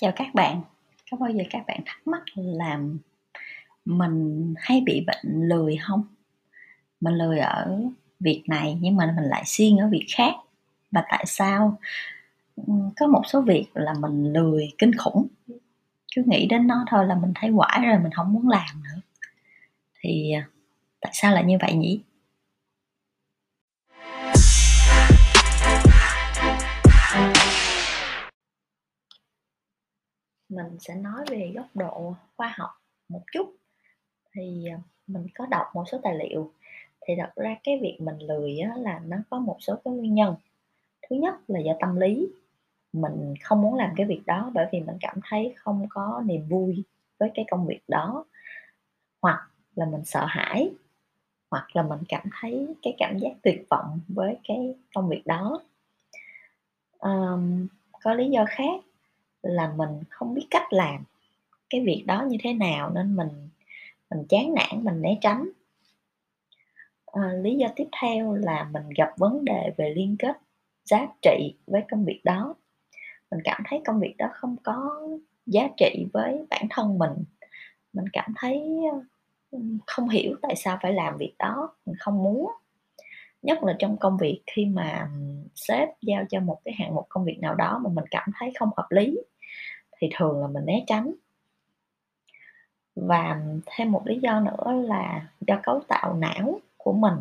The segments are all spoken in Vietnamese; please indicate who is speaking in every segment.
Speaker 1: Chào các bạn, có bao giờ các bạn thắc mắc là mình hay bị bệnh lười không Mình lười ở việc này nhưng mà mình lại siêng ở việc khác, và tại sao? Có một số việc là mình lười kinh khủng, cứ nghĩ đến nó thôi là mình thấy quải rồi mình không muốn làm nữa. Thì, à, tại sao lại như vậy nhỉ? Mình sẽ nói về góc độ khoa học một chút. Thì, à, mình có đọc một số tài liệu, thì thật ra cái việc mình lười á là nó có một số cái nguyên nhân. Thứ nhất là do tâm lý, mình không muốn làm cái việc đó bởi vì mình cảm thấy không có niềm vui với cái công việc đó, hoặc là mình sợ hãi, hoặc là mình cảm thấy cái cảm giác tuyệt vọng với cái công việc đó. Ờm, có lý do khác là mình không biết cách làm cái việc đó như thế nào nên mình mình chán nản, mình né tránh. à, lý do tiếp theo là mình gặp vấn đề về liên kết giá trị với công việc đó. Mình cảm thấy công việc đó không có giá trị với bản thân mình, mình cảm thấy, không hiểu tại sao phải làm việc đó, mình không muốn. Nhất là trong công việc khi mà, sếp giao cho một cái hạng mục công việc nào đó mà mình cảm thấy không hợp lý, thì thường là mình né tránh. Và thêm một lý do nữa là do cấu tạo não của mình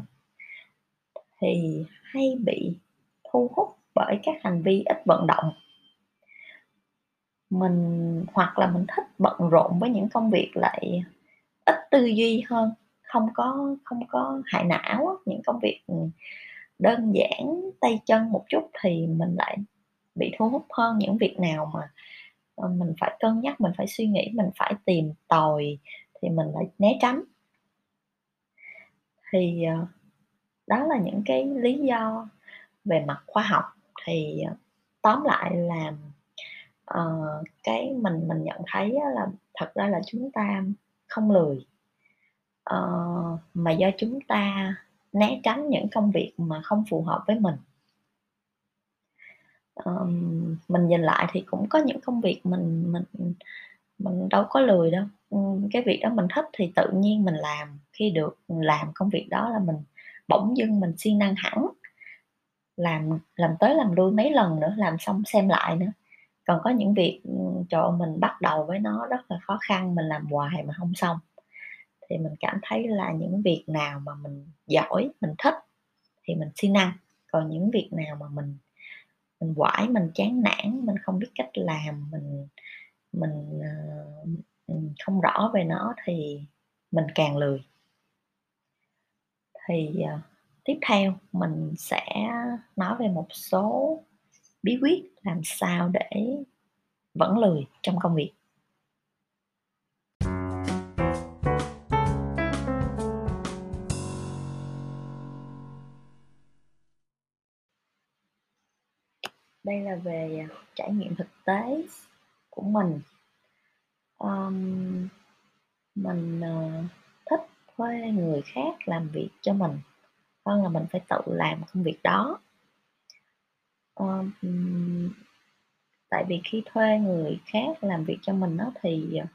Speaker 1: thì hay bị thu hút bởi các hành vi ít vận động. Mình hoặc là mình thích bận rộn với những công việc lại ít tư duy hơn, không có không có hại não những công việc, ừ, đơn giản tay chân một chút thì mình lại bị thu hút hơn những việc nào mà, ờ, mình phải cân nhắc, mình phải suy nghĩ, mình phải tìm tòi thì mình lại né tránh. Thì, ờ, đó là những cái lý do về mặt khoa học, thì, ờ, tóm lại là, uh, cái mình mình nhận thấy là thật ra là chúng ta không lười, uh, mà do chúng ta né tránh những công việc mà không phù hợp với mình. um, mình nhìn lại thì cũng có những công việc mình mình mình đâu có lười đâu, ừ, cái việc đó mình thích thì tự nhiên mình làm, khi được làm công việc đó là mình bỗng dưng mình siêng năng hẳn, làm làm tới làm lui mấy lần nữa, làm xong xem lại nữa. Còn có những việc, ừ, cho mình bắt đầu với nó rất là khó khăn, mình làm hoài mà không xong, thì mình cảm thấy là những việc nào mà mình giỏi, mình thích thì mình siêng năng, còn những việc nào mà mình mình quải, mình chán nản, mình không biết cách làm, mình mình, ờ, không rõ về nó thì mình càng lười. Thì, ờ, tiếp theo mình sẽ nói về một số bí quyết làm sao để vẫn lười trong công việc. Đây là về, à, trải nghiệm thực tế của mình. um, mình, uh, thích thuê người khác làm việc cho mình hơn là mình phải tự làm công việc đó. um, tại vì khi thuê người khác làm việc cho mình đó thì, à,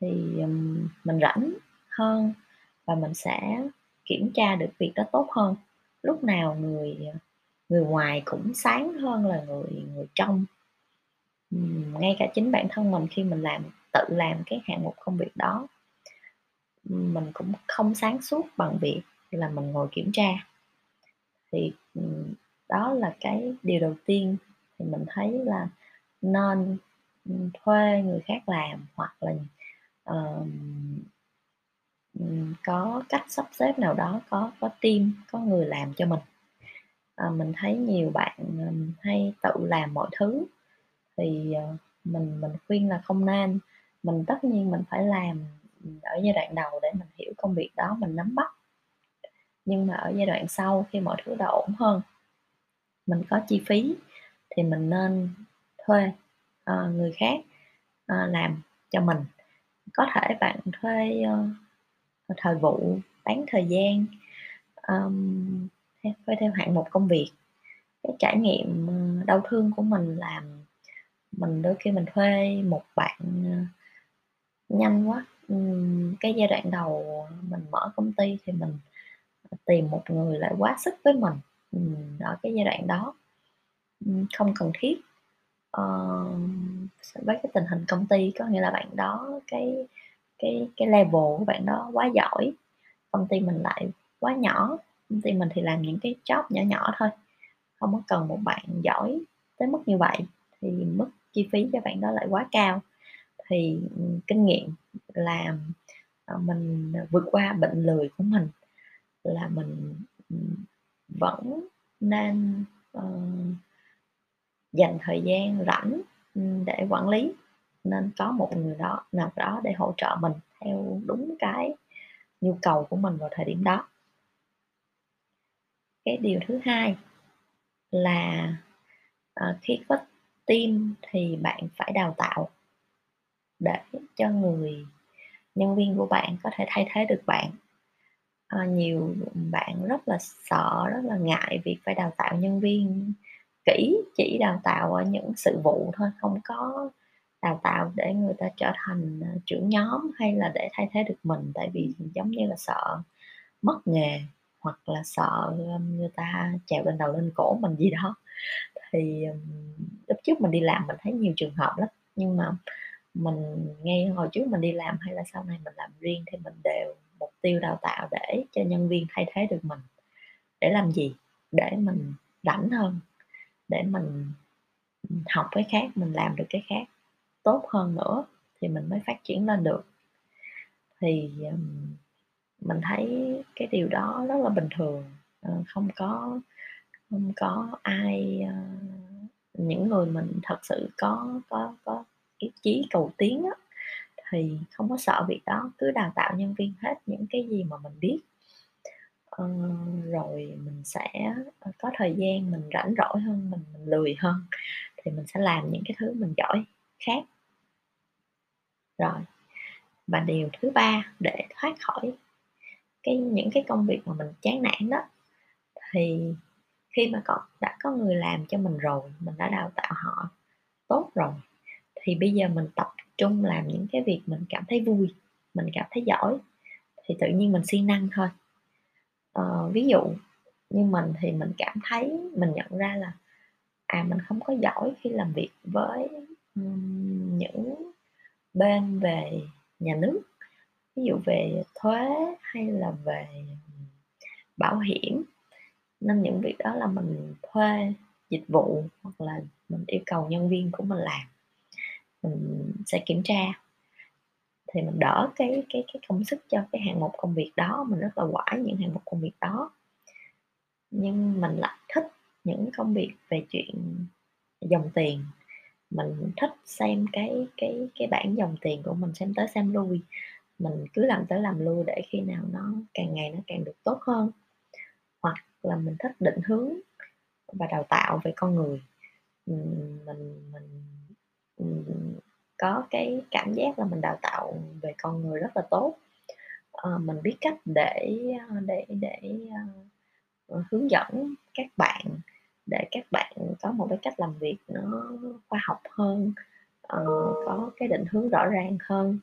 Speaker 1: thì, um, mình rảnh hơn và mình sẽ kiểm tra được việc đó tốt hơn. Lúc nào người, à, người ngoài cũng sáng hơn là người người trong. Ngay cả chính bản thân mình khi mình làm tự làm cái hạng mục công việc đó mình cũng không sáng suốt bằng việc là mình ngồi kiểm tra. Thì, đó là cái điều đầu tiên thì mình thấy là nên, thuê người khác làm hoặc là, uh, có cách sắp xếp nào đó, có có team, có người làm cho mình. À, mình thấy nhiều bạn, à, hay tự làm mọi thứ thì, à, mình mình khuyên là không nên. Mình tất nhiên mình phải làm, ở giai đoạn đầu để mình hiểu công việc đó, mình nắm bắt. Nhưng mà ở giai đoạn sau khi mọi thứ đã ổn hơn mình có chi phí thì mình nên thuê, uh, người khác, uh, làm cho mình. Có thể bạn thuê, uh, thời vụ, bán thời gian, um, với thuê theo hạng mục công việc. Cái trải nghiệm, ờ, đau thương của mình làm mình đôi khi mình thuê một bạn ờ, nhanh quá. Cái giai đoạn đầu mình mở công ty thì mình ờ, tìm một người lại quá sức với mình. Ở cái giai đoạn đó không cần thiết. Uh, với cái tình hình công ty có nghĩa là bạn đó cái cái cái level của bạn đó quá giỏi công ty mình lại quá nhỏ công ty mình thì làm những cái job nhỏ nhỏ thôi. Không có cần một bạn giỏi tới mức như vậy. Thì mức chi phí cho bạn đó lại quá cao. Thì ừ, kinh nghiệm làm ờ, mình vượt qua bệnh lười của mình là mình ừ, vẫn nên uh, dành thời gian rảnh ừ, để quản lý. Nên có một người đó nào đó để hỗ trợ mình theo đúng cái nhu cầu của mình vào thời điểm đó cái điều thứ hai là uh, khi có team thì bạn phải đào tạo để cho người nhân viên của bạn có thể thay thế được bạn. À, nhiều bạn rất là sợ rất là ngại việc phải đào tạo nhân viên kỹ chỉ đào tạo ở những sự vụ thôi không có đào tạo để người ta trở thành ờ, trưởng nhóm hay là để thay thế được mình tại vì giống như là sợ mất nghề hoặc là sợ người ta chèo lên đầu lên cổ mình gì đó. Thì lúc trước mình đi làm mình thấy nhiều trường hợp lắm, nhưng mà mình ngay hồi trước mình đi làm hay là sau này mình làm riêng thì mình đều mục tiêu đào tạo để cho nhân viên thay thế được mình. Để làm gì? Để mình rảnh hơn, để mình học cái khác, mình làm được cái khác, tốt hơn nữa thì mình mới phát triển lên được. Thì mình thấy cái điều đó rất là bình thường. Ờ, không có không có ai ờ, những người mình thật sự có có có ý chí cầu tiến á, thì không có sợ việc đó cứ đào tạo nhân viên hết những cái gì mà mình biết. Ờ, rồi mình sẽ ờ, có thời gian mình rảnh rỗi hơn mình, mình lười hơn thì mình sẽ làm những cái thứ mình giỏi khác. Rồi và điều thứ ba để thoát khỏi cái những cái công việc mà mình chán nản đó thì khi mà có đã có người làm cho mình rồi mình đã đào tạo họ tốt rồi thì bây giờ mình tập trung làm những cái việc mình cảm thấy vui mình cảm thấy giỏi thì tự nhiên mình siêng năng thôi. Ờ, ví dụ như mình thì mình cảm thấy mình nhận ra là à mình không có giỏi khi làm việc với um, những bên về nhà nước ví dụ về thuế hay là về bảo hiểm, nên những việc đó là mình thuê dịch vụ hoặc là mình yêu cầu nhân viên của mình làm, mình sẽ kiểm tra. Thì mình đỡ cái cái cái công sức cho cái hạng mục công việc đó, mình rất là quải những hạng mục công việc đó. Nhưng mình lại thích những công việc về chuyện dòng tiền. Mình thích xem cái cái cái bảng dòng tiền của mình, xem tới, xem lui mình cứ làm tới làm lui để khi nào nó càng ngày nó càng được tốt hơn. Hoặc là mình thích định hướng và đào tạo về con người. Mình mình, mình có cái cảm giác là mình đào tạo về con người rất là tốt. À, mình biết cách để ờ, để để uh, hướng dẫn các bạn để các bạn có một cái cách làm việc nó khoa học hơn uh, có cái định hướng rõ ràng hơn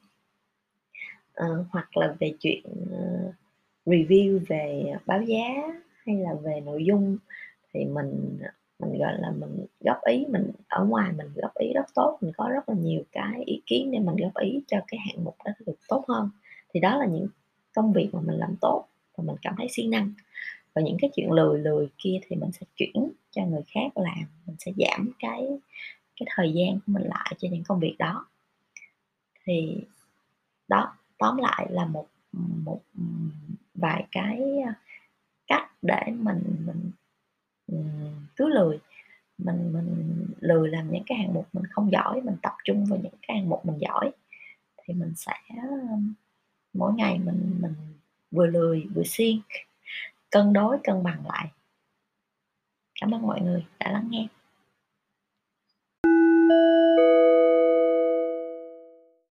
Speaker 1: uh, hoặc là về chuyện uh, review về báo giá hay là về nội dung thì mình mình gọi là mình góp ý mình ở ngoài mình góp ý rất tốt mình có rất là nhiều cái ý kiến để mình góp ý cho cái hạng mục đó được tốt hơn. Thì đó là những công việc mà mình làm tốt và mình cảm thấy siêng năng. Và những cái chuyện lười lười kia thì mình sẽ chuyển cho người khác làm mình sẽ giảm cái cái thời gian của mình lại cho những công việc đó. Thì đó tóm lại là một một vài cái à, cách để mình mình cứ lười. Mình mình lười làm những cái hạng mục mình không giỏi, mình tập trung vào những cái hạng mục mình giỏi. Thì mình sẽ mỗi ngày mình mình vừa lười vừa siêng, cân đối, cân bằng lại. Cảm ơn mọi người đã lắng nghe.